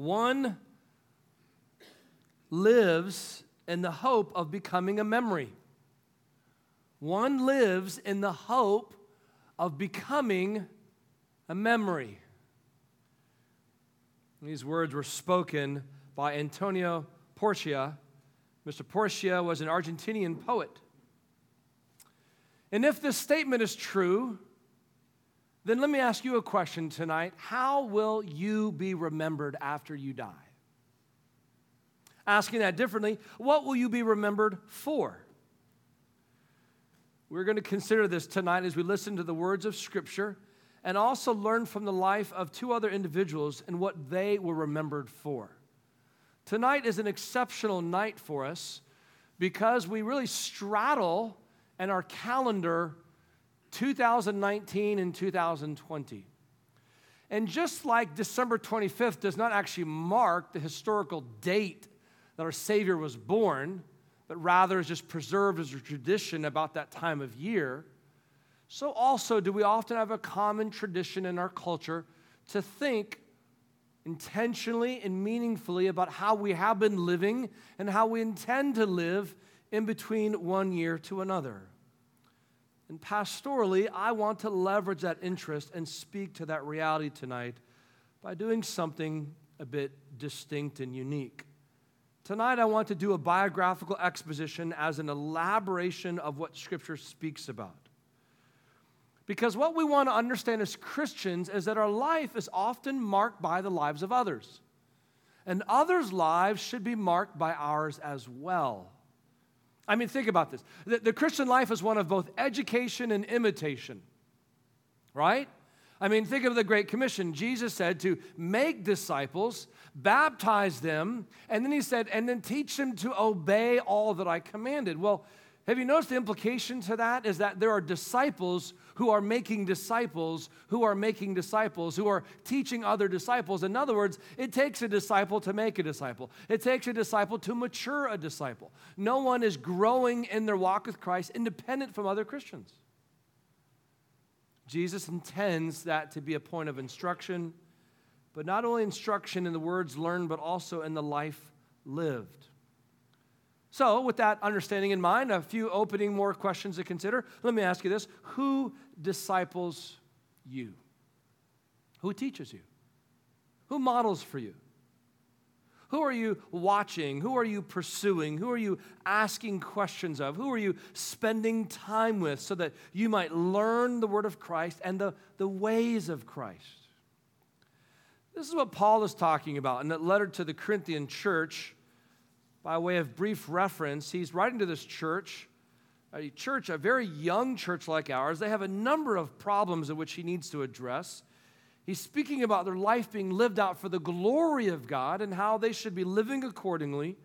One lives in the hope of becoming a memory. One lives in the hope of becoming a memory. These words were spoken by Antonio Porchia. Mr. Porchia was an Argentinian poet. And if this statement is true, then let me ask you a question tonight. How will you be remembered after you die? Asking that differently, what will you be remembered for? We're going to consider this tonight as we listen to the words of Scripture and also learn from the life of two other individuals and what they were remembered for. Tonight is an exceptional night for us because we really straddle and our calendar 2019 and 2020. And just like December 25th does not actually mark the historical date that our Savior was born, but rather is just preserved as a tradition about that time of year, so also do we often have a common tradition in our culture to think intentionally and meaningfully about how we have been living and how we intend to live in between one year to another. And pastorally, I want to leverage that interest and speak to that reality tonight by doing something a bit distinct and unique. Tonight, I want to do a biographical exposition as an elaboration of what Scripture speaks about. Because what we want to understand as Christians is that our life is often marked by the lives of others. And others' lives should be marked by ours as well. I mean, think about this. The, the Christian life is one of both education and imitation, right? I mean, think of the Great Commission. Jesus said to make disciples, baptize them, and then he said, and then teach them to obey all that I commanded. Well, have you noticed the implication to that is that there are disciples who are making disciples, who are making disciples, who are teaching other disciples. In other words, it takes a disciple to make a disciple, it takes a disciple to mature a disciple. No one is growing in their walk with Christ independent from other Christians. Jesus intends that to be a point of instruction, but not only instruction in the words learned, but also in the life lived. So, with that understanding in mind, a few opening more questions to consider. Let me ask you this Who disciples you? Who teaches you? Who models for you? Who are you watching? Who are you pursuing? Who are you asking questions of? Who are you spending time with so that you might learn the word of Christ and the, the ways of Christ? This is what Paul is talking about in that letter to the Corinthian church by way of brief reference, he's writing to this church, a church, a very young church like ours. They have a number of problems in which he needs to address. He's speaking about their life being lived out for the glory of God and how they should be living accordingly.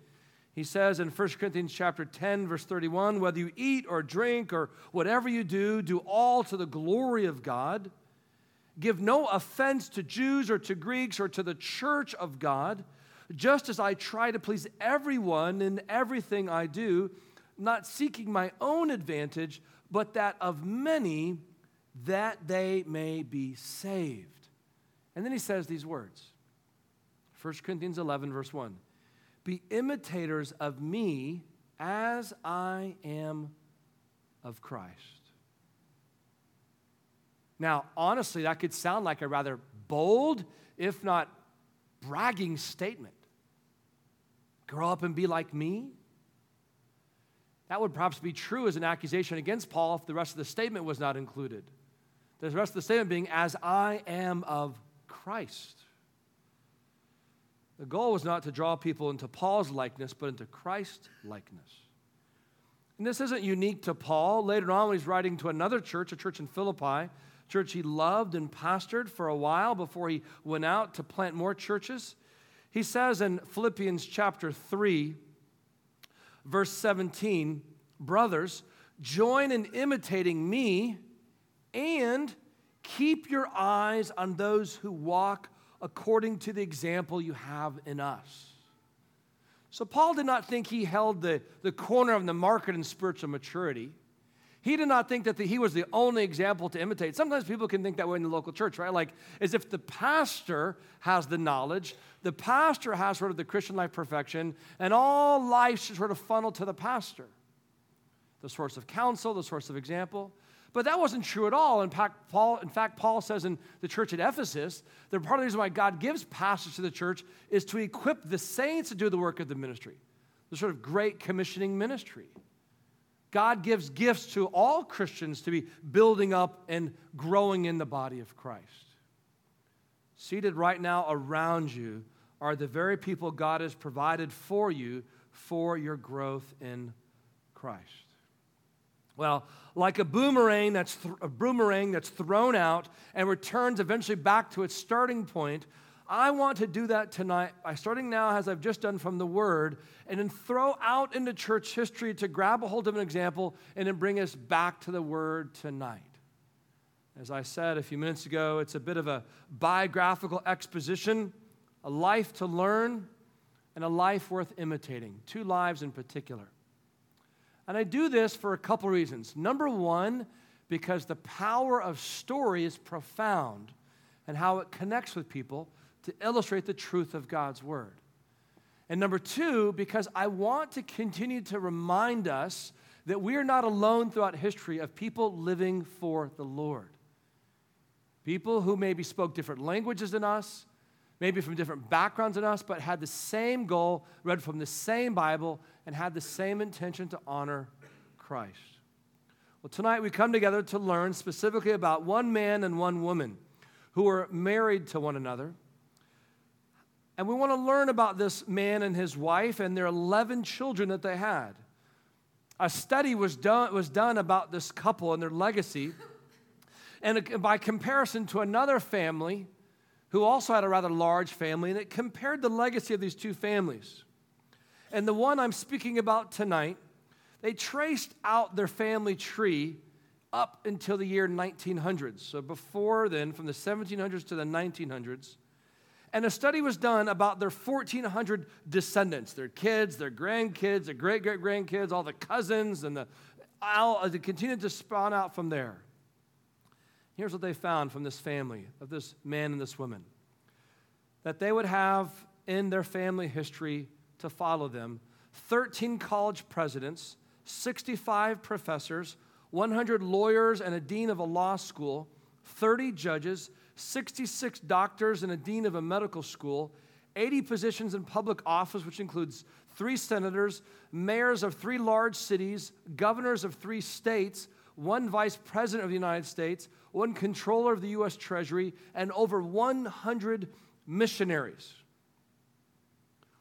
He says in 1 Corinthians chapter 10 verse 31, whether you eat or drink or whatever you do, do all to the glory of God. Give no offense to Jews or to Greeks or to the church of God just as I try to please everyone in everything I do, not seeking my own advantage, but that of many, that they may be saved. And then he says these words 1 Corinthians 11, verse 1 Be imitators of me as I am of Christ. Now, honestly, that could sound like a rather bold, if not bragging statement. Grow up and be like me? That would perhaps be true as an accusation against Paul if the rest of the statement was not included. The rest of the statement being, as I am of Christ. The goal was not to draw people into Paul's likeness, but into Christ's likeness. And this isn't unique to Paul. Later on, when he's writing to another church, a church in Philippi, church he loved and pastored for a while before he went out to plant more churches, he says in Philippians chapter 3, verse 17, Brothers, join in imitating me and keep your eyes on those who walk according to the example you have in us. So, Paul did not think he held the, the corner of the market in spiritual maturity. He did not think that the, he was the only example to imitate. Sometimes people can think that way in the local church, right? Like, as if the pastor has the knowledge, the pastor has sort of the Christian life perfection, and all life should sort of funnel to the pastor. The source of counsel, the source of example. But that wasn't true at all. In fact, Paul, in fact, Paul says in the church at Ephesus that part of the reason why God gives pastors to the church is to equip the saints to do the work of the ministry, the sort of great commissioning ministry. God gives gifts to all Christians to be building up and growing in the body of Christ. Seated right now around you are the very people God has provided for you for your growth in Christ. Well, like a boomerang that's th- a boomerang that's thrown out and returns eventually back to its starting point, I want to do that tonight by starting now, as I've just done from the Word, and then throw out into church history to grab a hold of an example and then bring us back to the Word tonight. As I said a few minutes ago, it's a bit of a biographical exposition, a life to learn, and a life worth imitating. Two lives in particular. And I do this for a couple reasons. Number one, because the power of story is profound and how it connects with people to illustrate the truth of God's word. And number two, because I want to continue to remind us that we are not alone throughout history of people living for the Lord. People who maybe spoke different languages than us, maybe from different backgrounds than us, but had the same goal, read from the same Bible, and had the same intention to honor Christ. Well, tonight we come together to learn specifically about one man and one woman who were married to one another and we want to learn about this man and his wife and their 11 children that they had. A study was done, was done about this couple and their legacy. And by comparison to another family who also had a rather large family, and it compared the legacy of these two families. And the one I'm speaking about tonight, they traced out their family tree up until the year 1900s. So before then, from the 1700s to the 1900s, and a study was done about their 1,400 descendants, their kids, their grandkids, their great great grandkids, all the cousins, and the all, uh, they continued to spawn out from there. Here's what they found from this family of this man and this woman that they would have in their family history to follow them 13 college presidents, 65 professors, 100 lawyers, and a dean of a law school, 30 judges, 66 doctors and a dean of a medical school, 80 positions in public office, which includes three senators, mayors of three large cities, governors of three states, one vice president of the United States, one controller of the U.S. Treasury, and over 100 missionaries.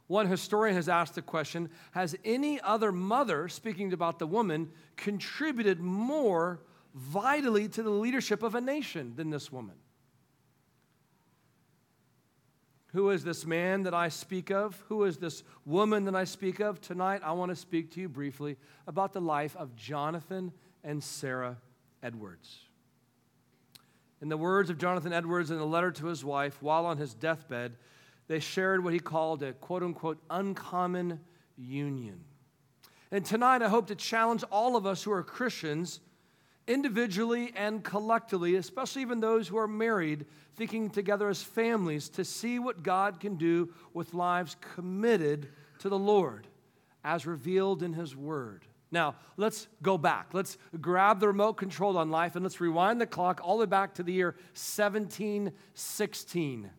One historian has asked the question Has any other mother, speaking about the woman, contributed more vitally to the leadership of a nation than this woman? Who is this man that I speak of? Who is this woman that I speak of? Tonight, I want to speak to you briefly about the life of Jonathan and Sarah Edwards. In the words of Jonathan Edwards in a letter to his wife while on his deathbed, they shared what he called a quote unquote uncommon union. And tonight, I hope to challenge all of us who are Christians individually and collectively, especially even those who are married, thinking together as families to see what God can do with lives committed to the Lord as revealed in His Word. Now, let's go back. Let's grab the remote control on life and let's rewind the clock all the way back to the year 1716.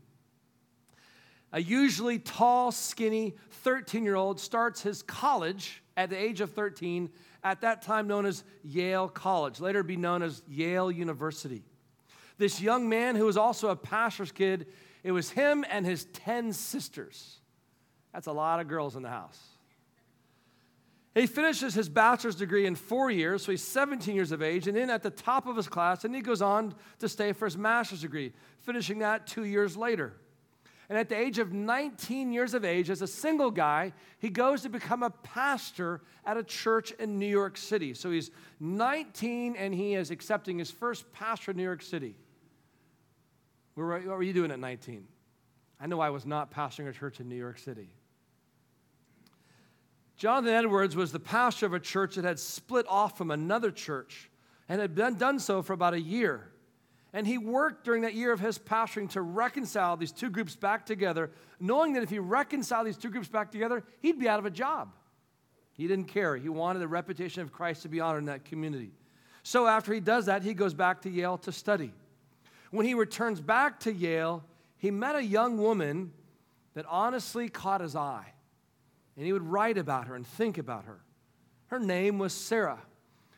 A usually tall, skinny 13 year old starts his college at the age of 13 at that time known as Yale College, later be known as Yale University. This young man who was also a pastor's kid, it was him and his 10 sisters. That's a lot of girls in the house. He finishes his bachelor's degree in four years, so he's 17 years of age, and then at the top of his class, and he goes on to stay for his master's degree, finishing that two years later. And at the age of 19 years of age, as a single guy, he goes to become a pastor at a church in New York City. So he's 19 and he is accepting his first pastor in New York City. What were you doing at 19? I know I was not pastoring a church in New York City. Jonathan Edwards was the pastor of a church that had split off from another church and had done so for about a year. And he worked during that year of his pastoring to reconcile these two groups back together, knowing that if he reconciled these two groups back together, he'd be out of a job. He didn't care. He wanted the reputation of Christ to be honored in that community. So after he does that, he goes back to Yale to study. When he returns back to Yale, he met a young woman that honestly caught his eye. And he would write about her and think about her. Her name was Sarah.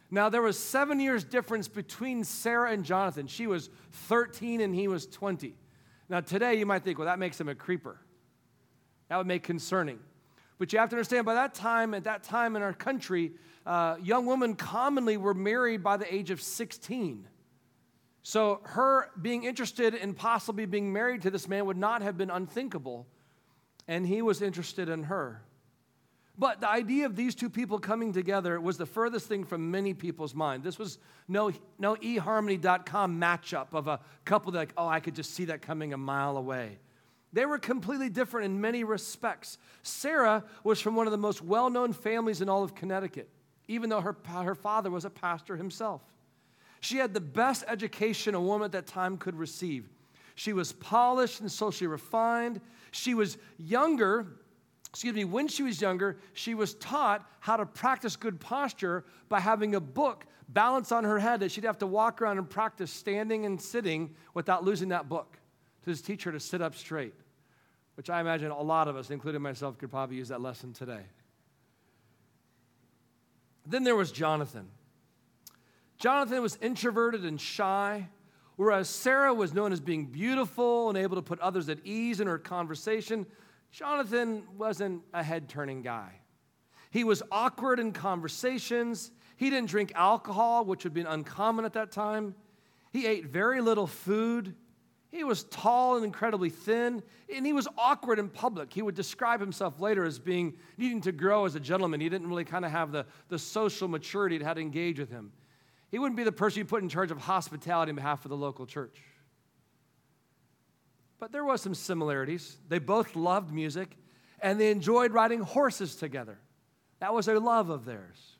Now, there was seven years difference between Sarah and Jonathan. She was 13 and he was 20. Now, today you might think, well, that makes him a creeper. That would make concerning. But you have to understand, by that time, at that time in our country, uh, young women commonly were married by the age of 16. So her being interested in possibly being married to this man would not have been unthinkable. And he was interested in her. But the idea of these two people coming together was the furthest thing from many people's mind. This was no, no eharmony.com matchup of a couple that, like, oh, I could just see that coming a mile away. They were completely different in many respects. Sarah was from one of the most well known families in all of Connecticut, even though her, her father was a pastor himself. She had the best education a woman at that time could receive. She was polished and socially refined. She was younger excuse me, when she was younger, she was taught how to practice good posture by having a book balanced on her head that she'd have to walk around and practice standing and sitting without losing that book to just teach her to sit up straight, which I imagine a lot of us, including myself, could probably use that lesson today. Then there was Jonathan. Jonathan was introverted and shy, whereas Sarah was known as being beautiful and able to put others at ease in her conversation. Jonathan wasn't a head turning guy. He was awkward in conversations. He didn't drink alcohol, which would be uncommon at that time. He ate very little food. He was tall and incredibly thin, and he was awkward in public. He would describe himself later as being needing to grow as a gentleman. He didn't really kind of have the, the social maturity to how to engage with him. He wouldn't be the person you put in charge of hospitality on behalf of the local church. But there was some similarities. They both loved music and they enjoyed riding horses together. That was a love of theirs.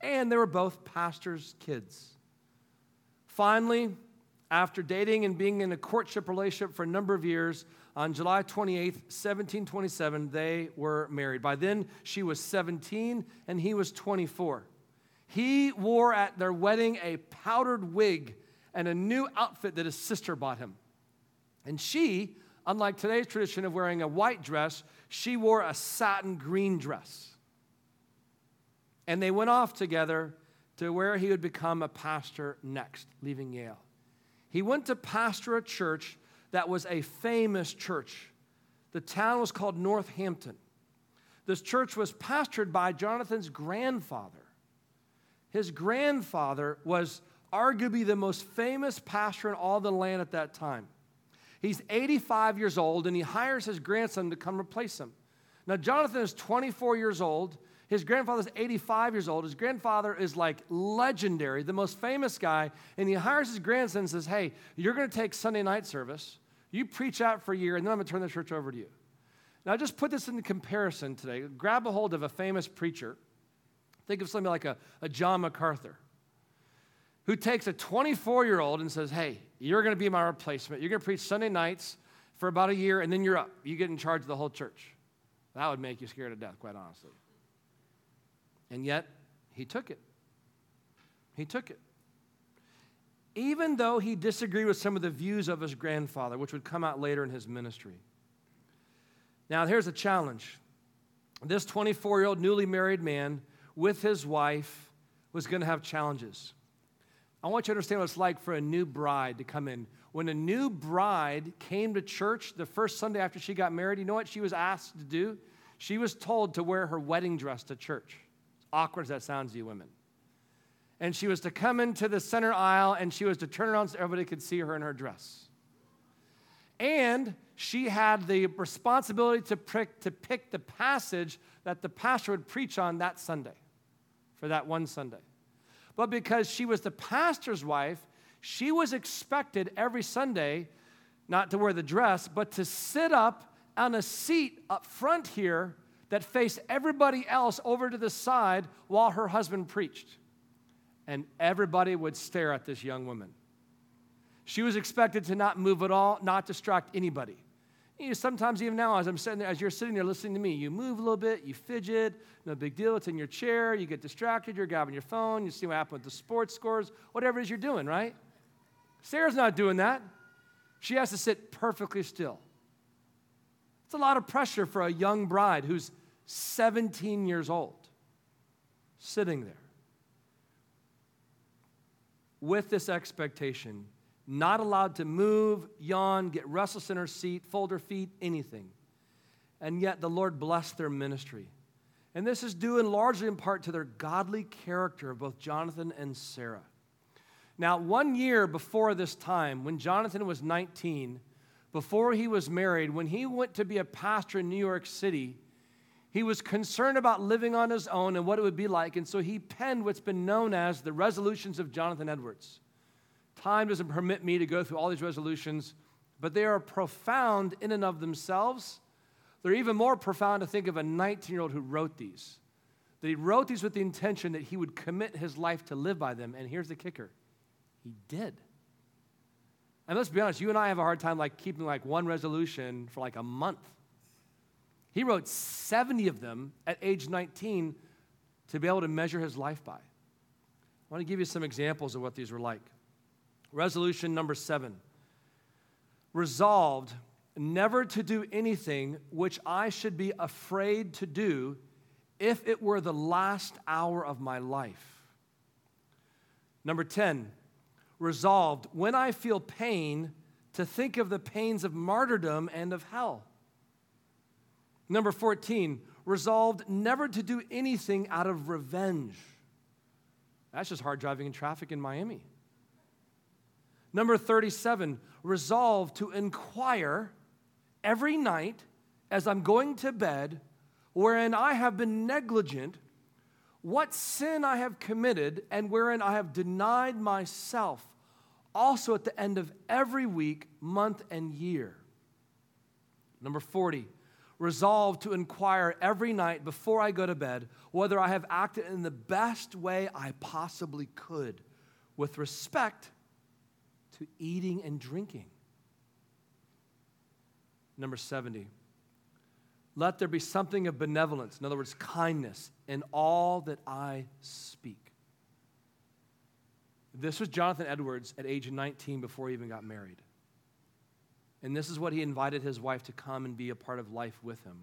And they were both pastors' kids. Finally, after dating and being in a courtship relationship for a number of years, on July 28th, 1727, they were married. By then, she was 17 and he was 24. He wore at their wedding a powdered wig and a new outfit that his sister bought him. And she, unlike today's tradition of wearing a white dress, she wore a satin green dress. And they went off together to where he would become a pastor next, leaving Yale. He went to pastor a church that was a famous church. The town was called Northampton. This church was pastored by Jonathan's grandfather. His grandfather was arguably the most famous pastor in all the land at that time. He's 85 years old and he hires his grandson to come replace him. Now, Jonathan is 24 years old. His grandfather's 85 years old. His grandfather is like legendary, the most famous guy. And he hires his grandson and says, Hey, you're going to take Sunday night service. You preach out for a year, and then I'm going to turn the church over to you. Now, just put this in comparison today. Grab a hold of a famous preacher. Think of somebody like a, a John MacArthur who takes a 24 year old and says, Hey, you're going to be my replacement. You're going to preach Sunday nights for about a year, and then you're up. You get in charge of the whole church. That would make you scared to death, quite honestly. And yet, he took it. He took it. Even though he disagreed with some of the views of his grandfather, which would come out later in his ministry. Now, here's a challenge. This 24 year old newly married man with his wife was going to have challenges. I want you to understand what it's like for a new bride to come in. When a new bride came to church the first Sunday after she got married, you know what she was asked to do? She was told to wear her wedding dress to church. As awkward as that sounds to you women. And she was to come into the center aisle and she was to turn around so everybody could see her in her dress. And she had the responsibility to pick, to pick the passage that the pastor would preach on that Sunday, for that one Sunday but because she was the pastor's wife, she was expected every Sunday not to wear the dress, but to sit up on a seat up front here that faced everybody else over to the side while her husband preached. and everybody would stare at this young woman. She was expected to not move at all, not distract anybody. You know, sometimes even now, as I'm sitting there, as you're sitting there listening to me, you move a little bit, you fidget, no big deal. It's in your chair, you get distracted, you're grabbing your phone, you see what happened with the sports scores, whatever it is you're doing, right? Sarah's not doing that. She has to sit perfectly still. It's a lot of pressure for a young bride who's 17 years old, sitting there with this expectation not allowed to move, yawn, get restless in her seat, fold her feet, anything. And yet the Lord blessed their ministry. And this is due in largely in part to their godly character of both Jonathan and Sarah. Now, one year before this time, when Jonathan was 19, before he was married, when he went to be a pastor in New York City, he was concerned about living on his own and what it would be like. And so he penned what's been known as the Resolutions of Jonathan Edwards. Time doesn't permit me to go through all these resolutions, but they are profound in and of themselves. They're even more profound to think of a 19 year old who wrote these. That he wrote these with the intention that he would commit his life to live by them. And here's the kicker he did. And let's be honest, you and I have a hard time like keeping like one resolution for like a month. He wrote 70 of them at age 19 to be able to measure his life by. I want to give you some examples of what these were like. Resolution number seven resolved never to do anything which I should be afraid to do if it were the last hour of my life. Number 10, resolved when I feel pain to think of the pains of martyrdom and of hell. Number 14, resolved never to do anything out of revenge. That's just hard driving in traffic in Miami. Number 37, resolve to inquire every night as I'm going to bed, wherein I have been negligent, what sin I have committed, and wherein I have denied myself, also at the end of every week, month, and year. Number 40, resolve to inquire every night before I go to bed whether I have acted in the best way I possibly could with respect to eating and drinking. Number 70. Let there be something of benevolence, in other words, kindness, in all that I speak. This was Jonathan Edwards at age 19 before he even got married. And this is what he invited his wife to come and be a part of life with him.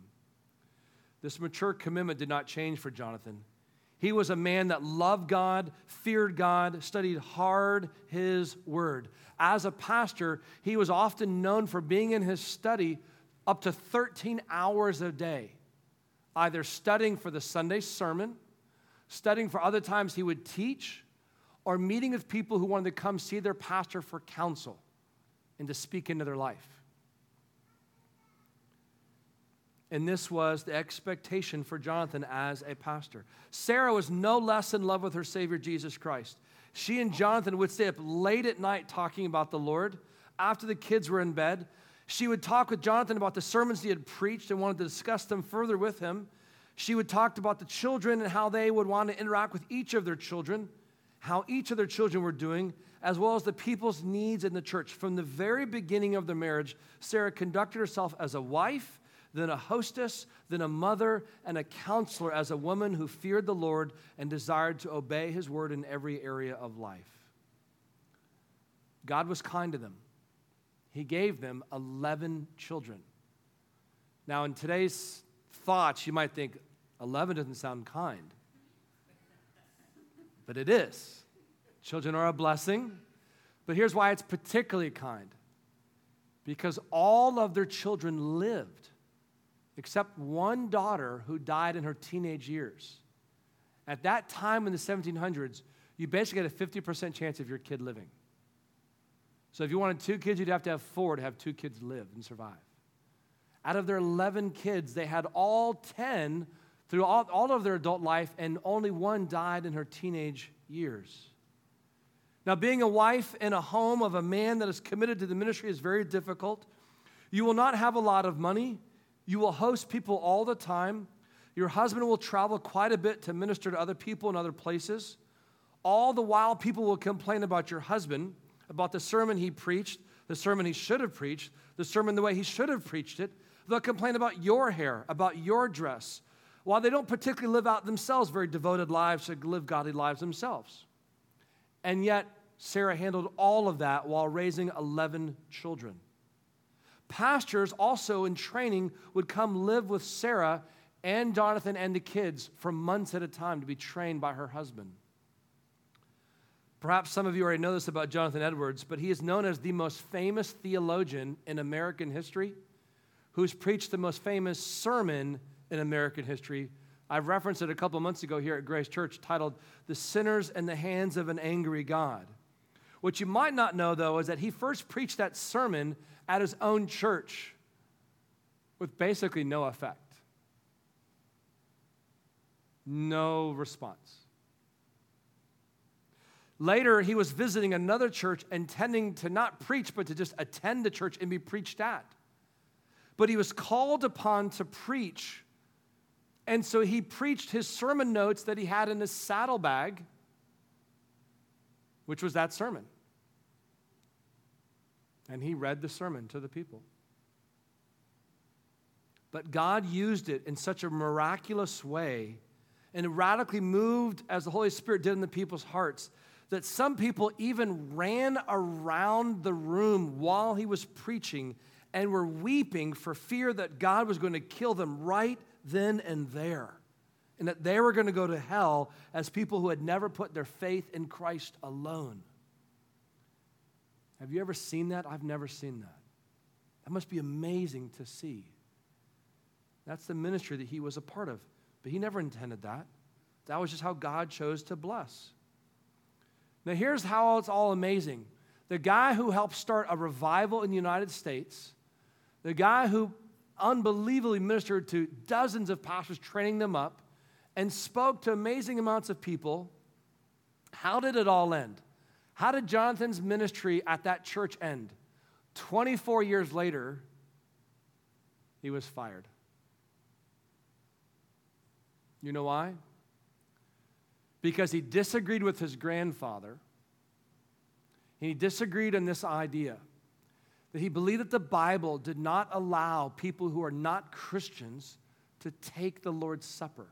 This mature commitment did not change for Jonathan. He was a man that loved God, feared God, studied hard his word. As a pastor, he was often known for being in his study up to 13 hours a day, either studying for the Sunday sermon, studying for other times he would teach, or meeting with people who wanted to come see their pastor for counsel and to speak into their life. And this was the expectation for Jonathan as a pastor. Sarah was no less in love with her Savior Jesus Christ. She and Jonathan would stay up late at night talking about the Lord after the kids were in bed. She would talk with Jonathan about the sermons he had preached and wanted to discuss them further with him. She would talk about the children and how they would want to interact with each of their children, how each of their children were doing, as well as the people's needs in the church. From the very beginning of their marriage, Sarah conducted herself as a wife then a hostess, then a mother, and a counselor as a woman who feared the Lord and desired to obey his word in every area of life. God was kind to them. He gave them 11 children. Now, in today's thoughts, you might think 11 doesn't sound kind, but it is. Children are a blessing, but here's why it's particularly kind because all of their children lived except one daughter who died in her teenage years. At that time in the 1700s, you basically had a 50% chance of your kid living. So if you wanted two kids, you'd have to have four to have two kids live and survive. Out of their 11 kids, they had all 10 through all, all of their adult life, and only one died in her teenage years. Now, being a wife in a home of a man that is committed to the ministry is very difficult. You will not have a lot of money. You will host people all the time. Your husband will travel quite a bit to minister to other people in other places. All the while, people will complain about your husband, about the sermon he preached, the sermon he should have preached, the sermon the way he should have preached it. They'll complain about your hair, about your dress, while they don't particularly live out themselves very devoted lives to live godly lives themselves. And yet, Sarah handled all of that while raising 11 children. Pastors also in training would come live with Sarah and Jonathan and the kids for months at a time to be trained by her husband. Perhaps some of you already know this about Jonathan Edwards, but he is known as the most famous theologian in American history who's preached the most famous sermon in American history. I've referenced it a couple months ago here at Grace Church titled The Sinners in the Hands of an Angry God. What you might not know, though, is that he first preached that sermon at his own church with basically no effect, no response. Later, he was visiting another church, intending to not preach, but to just attend the church and be preached at. But he was called upon to preach. And so he preached his sermon notes that he had in his saddlebag, which was that sermon. And he read the sermon to the people. But God used it in such a miraculous way and radically moved as the Holy Spirit did in the people's hearts that some people even ran around the room while he was preaching and were weeping for fear that God was going to kill them right then and there, and that they were going to go to hell as people who had never put their faith in Christ alone. Have you ever seen that? I've never seen that. That must be amazing to see. That's the ministry that he was a part of. But he never intended that. That was just how God chose to bless. Now, here's how it's all amazing the guy who helped start a revival in the United States, the guy who unbelievably ministered to dozens of pastors, training them up, and spoke to amazing amounts of people. How did it all end? How did Jonathan's ministry at that church end? 24 years later, he was fired. You know why? because he disagreed with his grandfather. He disagreed on this idea that he believed that the Bible did not allow people who are not Christians to take the Lord's Supper.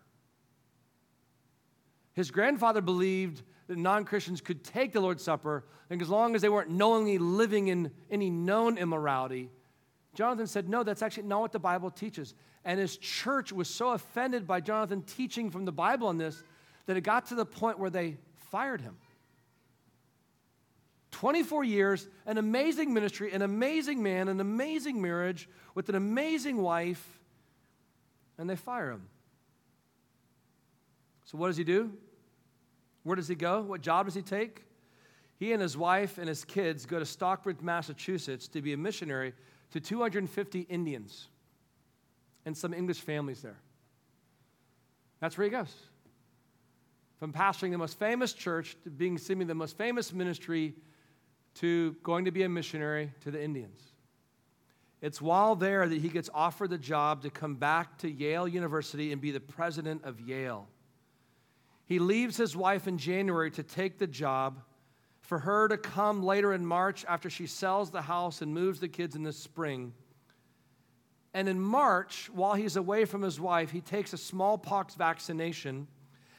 His grandfather believed that non Christians could take the Lord's Supper, and as long as they weren't knowingly living in any known immorality, Jonathan said, No, that's actually not what the Bible teaches. And his church was so offended by Jonathan teaching from the Bible on this that it got to the point where they fired him. 24 years, an amazing ministry, an amazing man, an amazing marriage with an amazing wife, and they fire him. So, what does he do? Where does he go? What job does he take? He and his wife and his kids go to Stockbridge, Massachusetts to be a missionary to 250 Indians and some English families there. That's where he goes from pastoring the most famous church to being seemingly the most famous ministry to going to be a missionary to the Indians. It's while there that he gets offered the job to come back to Yale University and be the president of Yale. He leaves his wife in January to take the job, for her to come later in March after she sells the house and moves the kids in the spring. And in March, while he's away from his wife, he takes a smallpox vaccination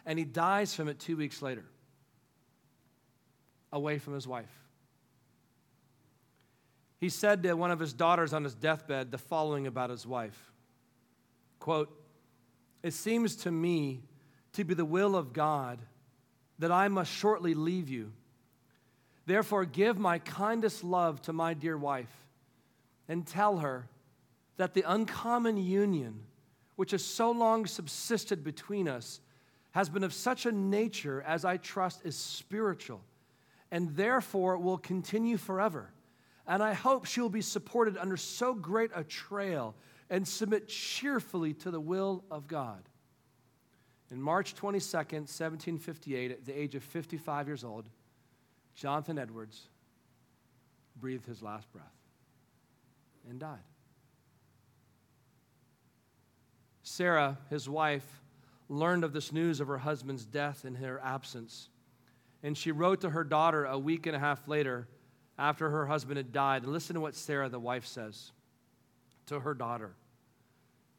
and he dies from it two weeks later, away from his wife. He said to one of his daughters on his deathbed the following about his wife quote, It seems to me to be the will of God that I must shortly leave you. Therefore, give my kindest love to my dear wife and tell her that the uncommon union which has so long subsisted between us has been of such a nature as I trust is spiritual, and therefore will continue forever. And I hope she will be supported under so great a trail and submit cheerfully to the will of God. In March 22nd, 1758, at the age of 55 years old, Jonathan Edwards breathed his last breath and died. Sarah, his wife, learned of this news of her husband's death in her absence. And she wrote to her daughter a week and a half later after her husband had died. And listen to what Sarah, the wife, says to her daughter.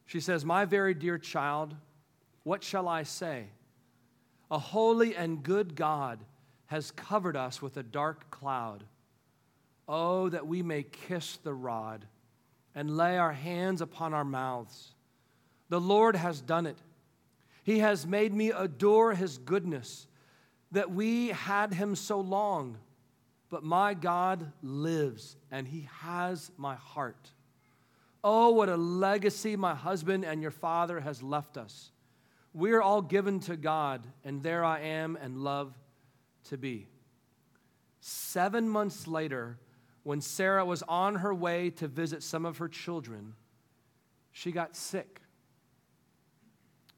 She says, My very dear child, what shall I say? A holy and good God has covered us with a dark cloud. Oh, that we may kiss the rod and lay our hands upon our mouths. The Lord has done it. He has made me adore his goodness, that we had him so long. But my God lives, and he has my heart. Oh, what a legacy my husband and your father has left us. We are all given to God, and there I am and love to be. Seven months later, when Sarah was on her way to visit some of her children, she got sick.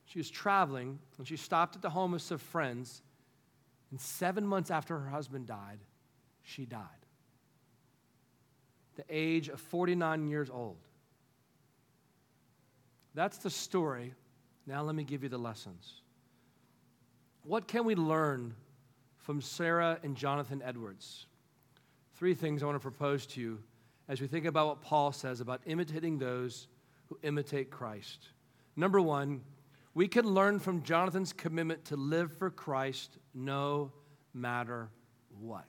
She was traveling and she stopped at the home of some friends. And seven months after her husband died, she died. The age of 49 years old. That's the story. Now, let me give you the lessons. What can we learn from Sarah and Jonathan Edwards? Three things I want to propose to you as we think about what Paul says about imitating those who imitate Christ. Number one, we can learn from Jonathan's commitment to live for Christ no matter what.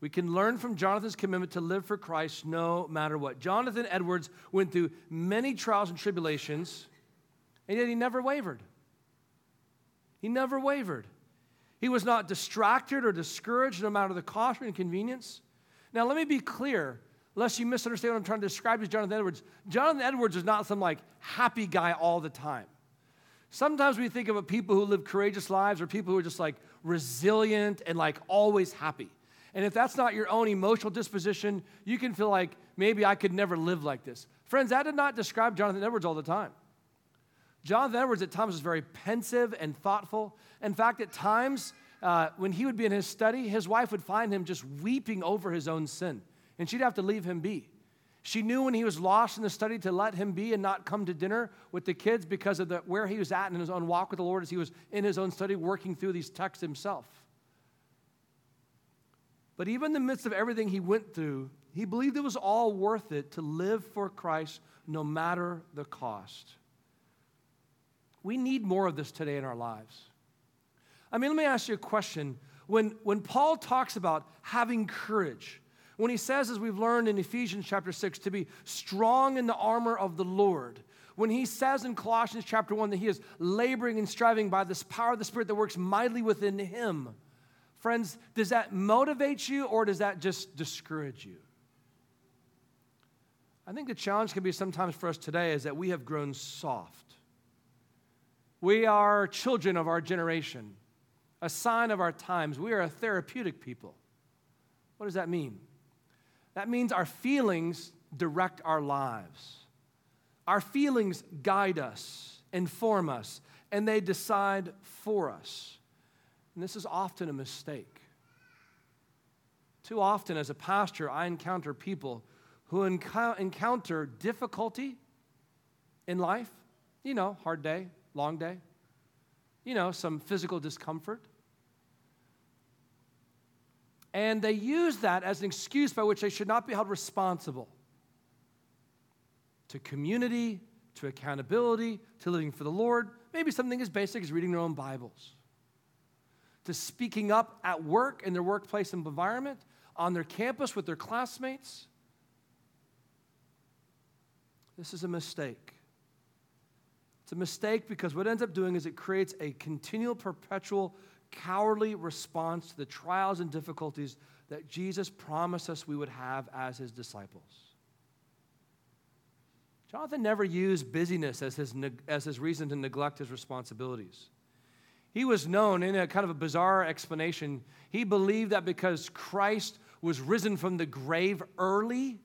We can learn from Jonathan's commitment to live for Christ no matter what. Jonathan Edwards went through many trials and tribulations, and yet he never wavered. He never wavered. He was not distracted or discouraged no matter the cost or inconvenience. Now, let me be clear, lest you misunderstand what I'm trying to describe as Jonathan Edwards. Jonathan Edwards is not some like happy guy all the time. Sometimes we think of people who live courageous lives or people who are just like resilient and like always happy. And if that's not your own emotional disposition, you can feel like maybe I could never live like this. Friends, that did not describe Jonathan Edwards all the time. Jonathan Edwards at times was very pensive and thoughtful. In fact, at times, uh, when he would be in his study, his wife would find him just weeping over his own sin, and she'd have to leave him be. She knew when he was lost in the study to let him be and not come to dinner with the kids because of the, where he was at in his own walk with the Lord as he was in his own study working through these texts himself. But even in the midst of everything he went through, he believed it was all worth it to live for Christ no matter the cost. We need more of this today in our lives. I mean, let me ask you a question. When, when Paul talks about having courage, when he says, as we've learned in Ephesians chapter 6, to be strong in the armor of the Lord, when he says in Colossians chapter 1 that he is laboring and striving by this power of the Spirit that works mightily within him, Friends, does that motivate you or does that just discourage you? I think the challenge can be sometimes for us today is that we have grown soft. We are children of our generation, a sign of our times. We are a therapeutic people. What does that mean? That means our feelings direct our lives. Our feelings guide us, inform us, and they decide for us. And this is often a mistake. Too often, as a pastor, I encounter people who encounter difficulty in life. You know, hard day, long day. You know, some physical discomfort. And they use that as an excuse by which they should not be held responsible to community, to accountability, to living for the Lord. Maybe something as basic as reading their own Bibles to speaking up at work in their workplace environment, on their campus with their classmates. This is a mistake. A mistake because what ends up doing is it creates a continual, perpetual, cowardly response to the trials and difficulties that Jesus promised us we would have as his disciples. Jonathan never used busyness as his, as his reason to neglect his responsibilities. He was known in a kind of a bizarre explanation. He believed that because Christ was risen from the grave early,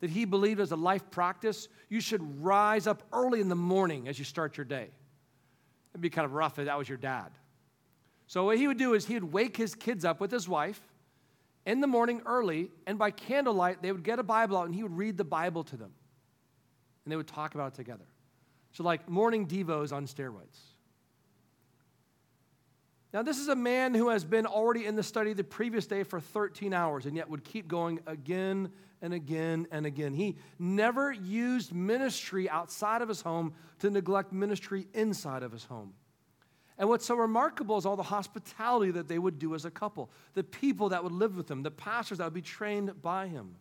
that he believed as a life practice, you should rise up early in the morning as you start your day. It'd be kind of rough if that was your dad. So, what he would do is he would wake his kids up with his wife in the morning early, and by candlelight, they would get a Bible out and he would read the Bible to them. And they would talk about it together. So, like morning devos on steroids. Now, this is a man who has been already in the study the previous day for 13 hours and yet would keep going again and again and again. He never used ministry outside of his home to neglect ministry inside of his home. And what's so remarkable is all the hospitality that they would do as a couple, the people that would live with him, the pastors that would be trained by him.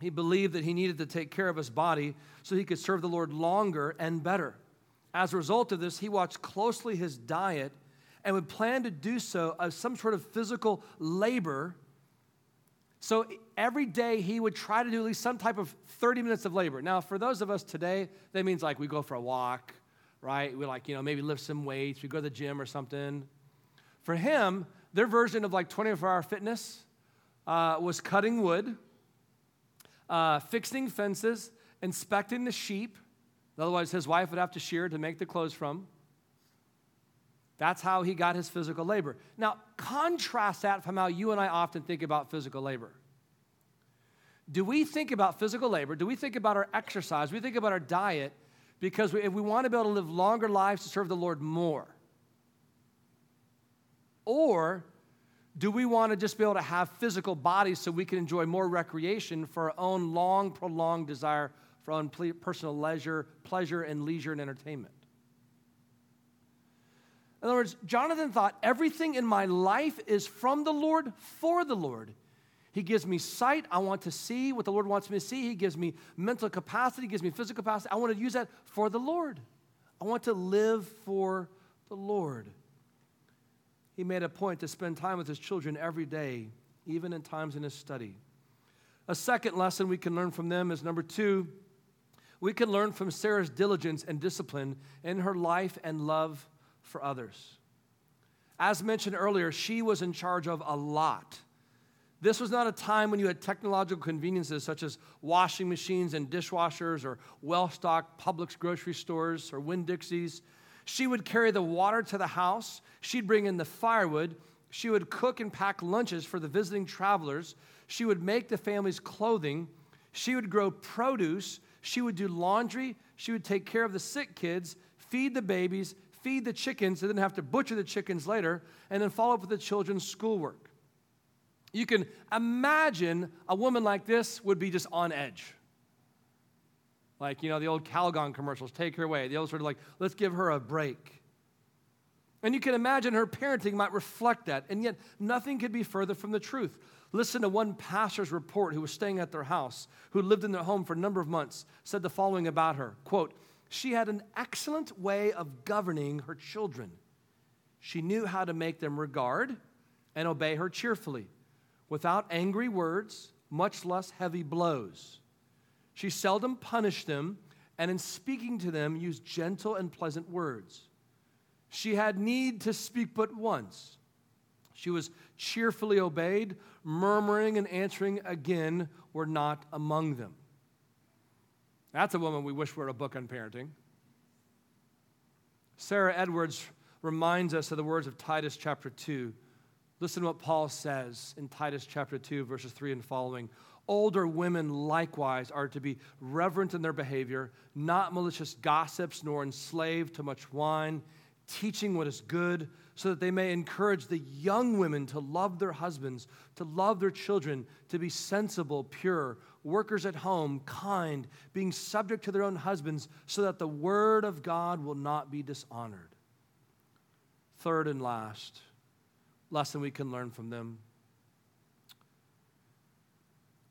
He believed that he needed to take care of his body so he could serve the Lord longer and better. As a result of this, he watched closely his diet and would plan to do so as some sort of physical labor. So every day he would try to do at least some type of 30 minutes of labor. Now, for those of us today, that means like we go for a walk, right? We like, you know, maybe lift some weights, we go to the gym or something. For him, their version of like 24 hour fitness uh, was cutting wood, uh, fixing fences, inspecting the sheep. Otherwise, his wife would have to shear to make the clothes from. That's how he got his physical labor. Now, contrast that from how you and I often think about physical labor. Do we think about physical labor? Do we think about our exercise? We think about our diet because if we want to be able to live longer lives to serve the Lord more? Or do we want to just be able to have physical bodies so we can enjoy more recreation for our own long, prolonged desire for our own personal leisure, pleasure, and leisure and entertainment? In other words, Jonathan thought everything in my life is from the Lord for the Lord. He gives me sight. I want to see what the Lord wants me to see. He gives me mental capacity, He gives me physical capacity. I want to use that for the Lord. I want to live for the Lord. He made a point to spend time with his children every day, even in times in his study. A second lesson we can learn from them is number two, we can learn from Sarah's diligence and discipline in her life and love for others. As mentioned earlier, she was in charge of a lot. This was not a time when you had technological conveniences such as washing machines and dishwashers or well stocked Publix grocery stores or Winn Dixies. She would carry the water to the house, she'd bring in the firewood, she would cook and pack lunches for the visiting travelers, she would make the family's clothing, she would grow produce, she would do laundry, she would take care of the sick kids, feed the babies, feed the chickens, so they didn't have to butcher the chickens later, and then follow up with the children's schoolwork. You can imagine a woman like this would be just on edge. Like, you know, the old Calgon commercials, take her away. The old sort of like, let's give her a break. And you can imagine her parenting might reflect that, and yet nothing could be further from the truth. Listen to one pastor's report who was staying at their house, who lived in their home for a number of months, said the following about her quote, She had an excellent way of governing her children. She knew how to make them regard and obey her cheerfully without angry words, much less heavy blows. She seldom punished them, and in speaking to them, used gentle and pleasant words. She had need to speak but once. She was cheerfully obeyed, murmuring and answering again were not among them. That's a woman we wish were a book on parenting. Sarah Edwards reminds us of the words of Titus chapter 2 Listen to what Paul says in Titus chapter 2, verses 3 and following. Older women likewise are to be reverent in their behavior, not malicious gossips, nor enslaved to much wine, teaching what is good, so that they may encourage the young women to love their husbands, to love their children, to be sensible, pure, workers at home, kind, being subject to their own husbands, so that the word of God will not be dishonored. Third and last, lesson we can learn from them.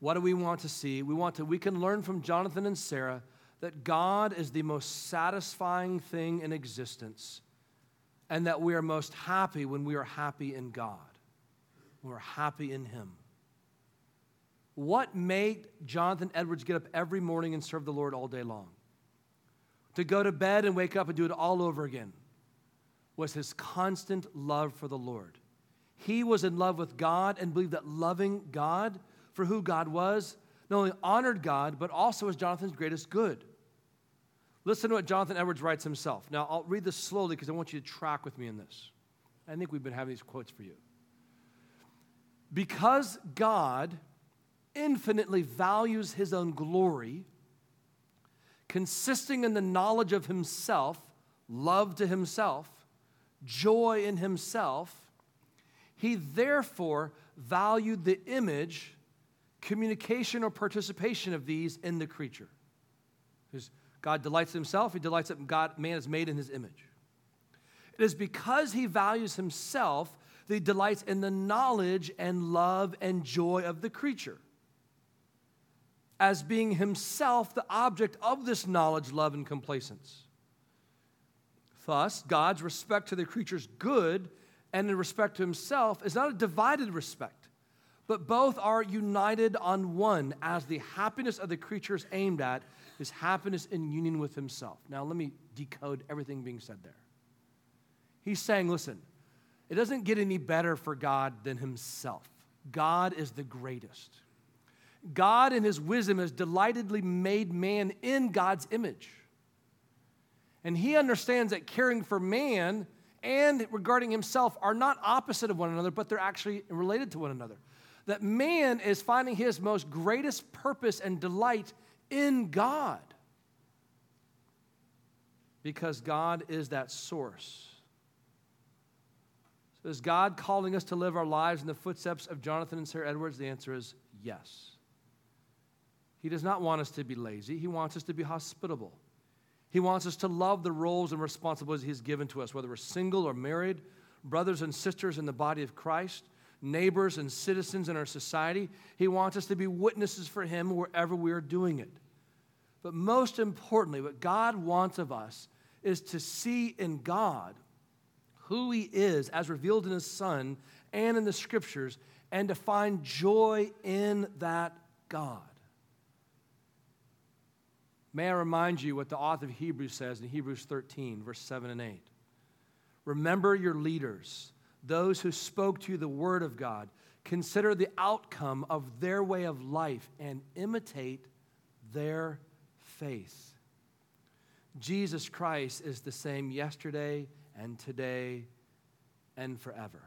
What do we want to see? We want to we can learn from Jonathan and Sarah that God is the most satisfying thing in existence and that we are most happy when we are happy in God. When we're happy in him. What made Jonathan Edwards get up every morning and serve the Lord all day long? To go to bed and wake up and do it all over again was his constant love for the Lord. He was in love with God and believed that loving God for who God was not only honored God, but also was Jonathan's greatest good. Listen to what Jonathan Edwards writes himself. Now, I'll read this slowly because I want you to track with me in this. I think we've been having these quotes for you. Because God infinitely values his own glory, consisting in the knowledge of himself, love to himself, joy in himself, he therefore valued the image, communication, or participation of these in the creature. God delights in himself, he delights that God, man is made in his image. It is because he values himself that he delights in the knowledge and love and joy of the creature. As being himself the object of this knowledge, love, and complacence. Thus, God's respect to the creature's good and in respect to himself is not a divided respect, but both are united on one as the happiness of the creature is aimed at is happiness in union with himself. Now, let me decode everything being said there. He's saying, listen, it doesn't get any better for God than himself. God is the greatest. God, in his wisdom, has delightedly made man in God's image. And he understands that caring for man and regarding himself are not opposite of one another, but they're actually related to one another. That man is finding his most greatest purpose and delight in God because God is that source. So is God calling us to live our lives in the footsteps of Jonathan and Sarah Edwards? The answer is yes. He does not want us to be lazy, He wants us to be hospitable. He wants us to love the roles and responsibilities He's given to us, whether we're single or married, brothers and sisters in the body of Christ, neighbors and citizens in our society. He wants us to be witnesses for Him wherever we are doing it. But most importantly, what God wants of us is to see in God who He is as revealed in His Son and in the Scriptures, and to find joy in that God. May I remind you what the author of Hebrews says in Hebrews 13, verse 7 and 8. Remember your leaders, those who spoke to you the word of God. Consider the outcome of their way of life and imitate their faith. Jesus Christ is the same yesterday and today and forever.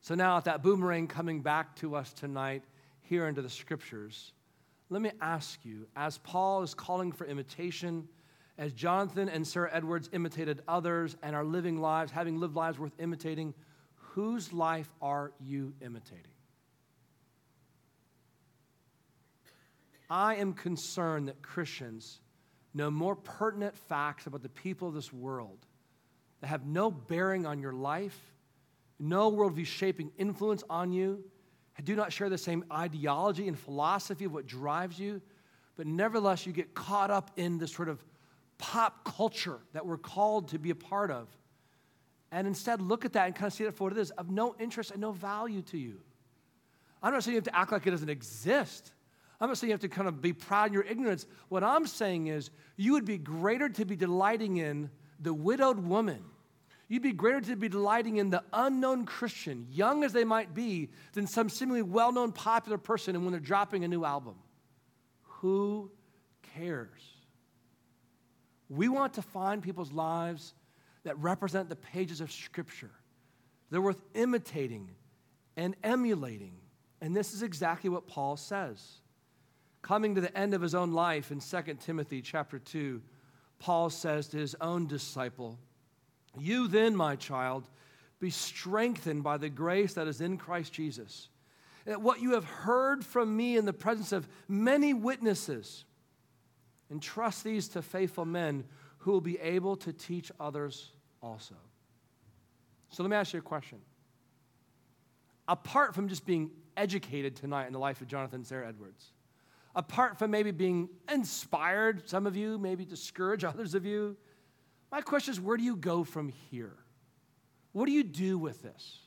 So now, at that boomerang coming back to us tonight, here into the scriptures, let me ask you, as Paul is calling for imitation, as Jonathan and Sarah Edwards imitated others and are living lives, having lived lives worth imitating, whose life are you imitating? I am concerned that Christians know more pertinent facts about the people of this world that have no bearing on your life, no worldview shaping influence on you, do not share the same ideology and philosophy of what drives you, but nevertheless, you get caught up in this sort of pop culture that we're called to be a part of. And instead, look at that and kind of see it for what it is of no interest and no value to you. I'm not saying you have to act like it doesn't exist. I'm not saying you have to kind of be proud in your ignorance. What I'm saying is, you would be greater to be delighting in the widowed woman You'd be greater to be delighting in the unknown Christian, young as they might be, than some seemingly well known popular person and when they're dropping a new album. Who cares? We want to find people's lives that represent the pages of Scripture. They're worth imitating and emulating. And this is exactly what Paul says. Coming to the end of his own life in 2 Timothy chapter 2, Paul says to his own disciple, you then, my child, be strengthened by the grace that is in Christ Jesus. That what you have heard from me in the presence of many witnesses, entrust these to faithful men who will be able to teach others also. So let me ask you a question. Apart from just being educated tonight in the life of Jonathan and Sarah Edwards, apart from maybe being inspired, some of you, maybe discourage others of you, my question is where do you go from here? What do you do with this?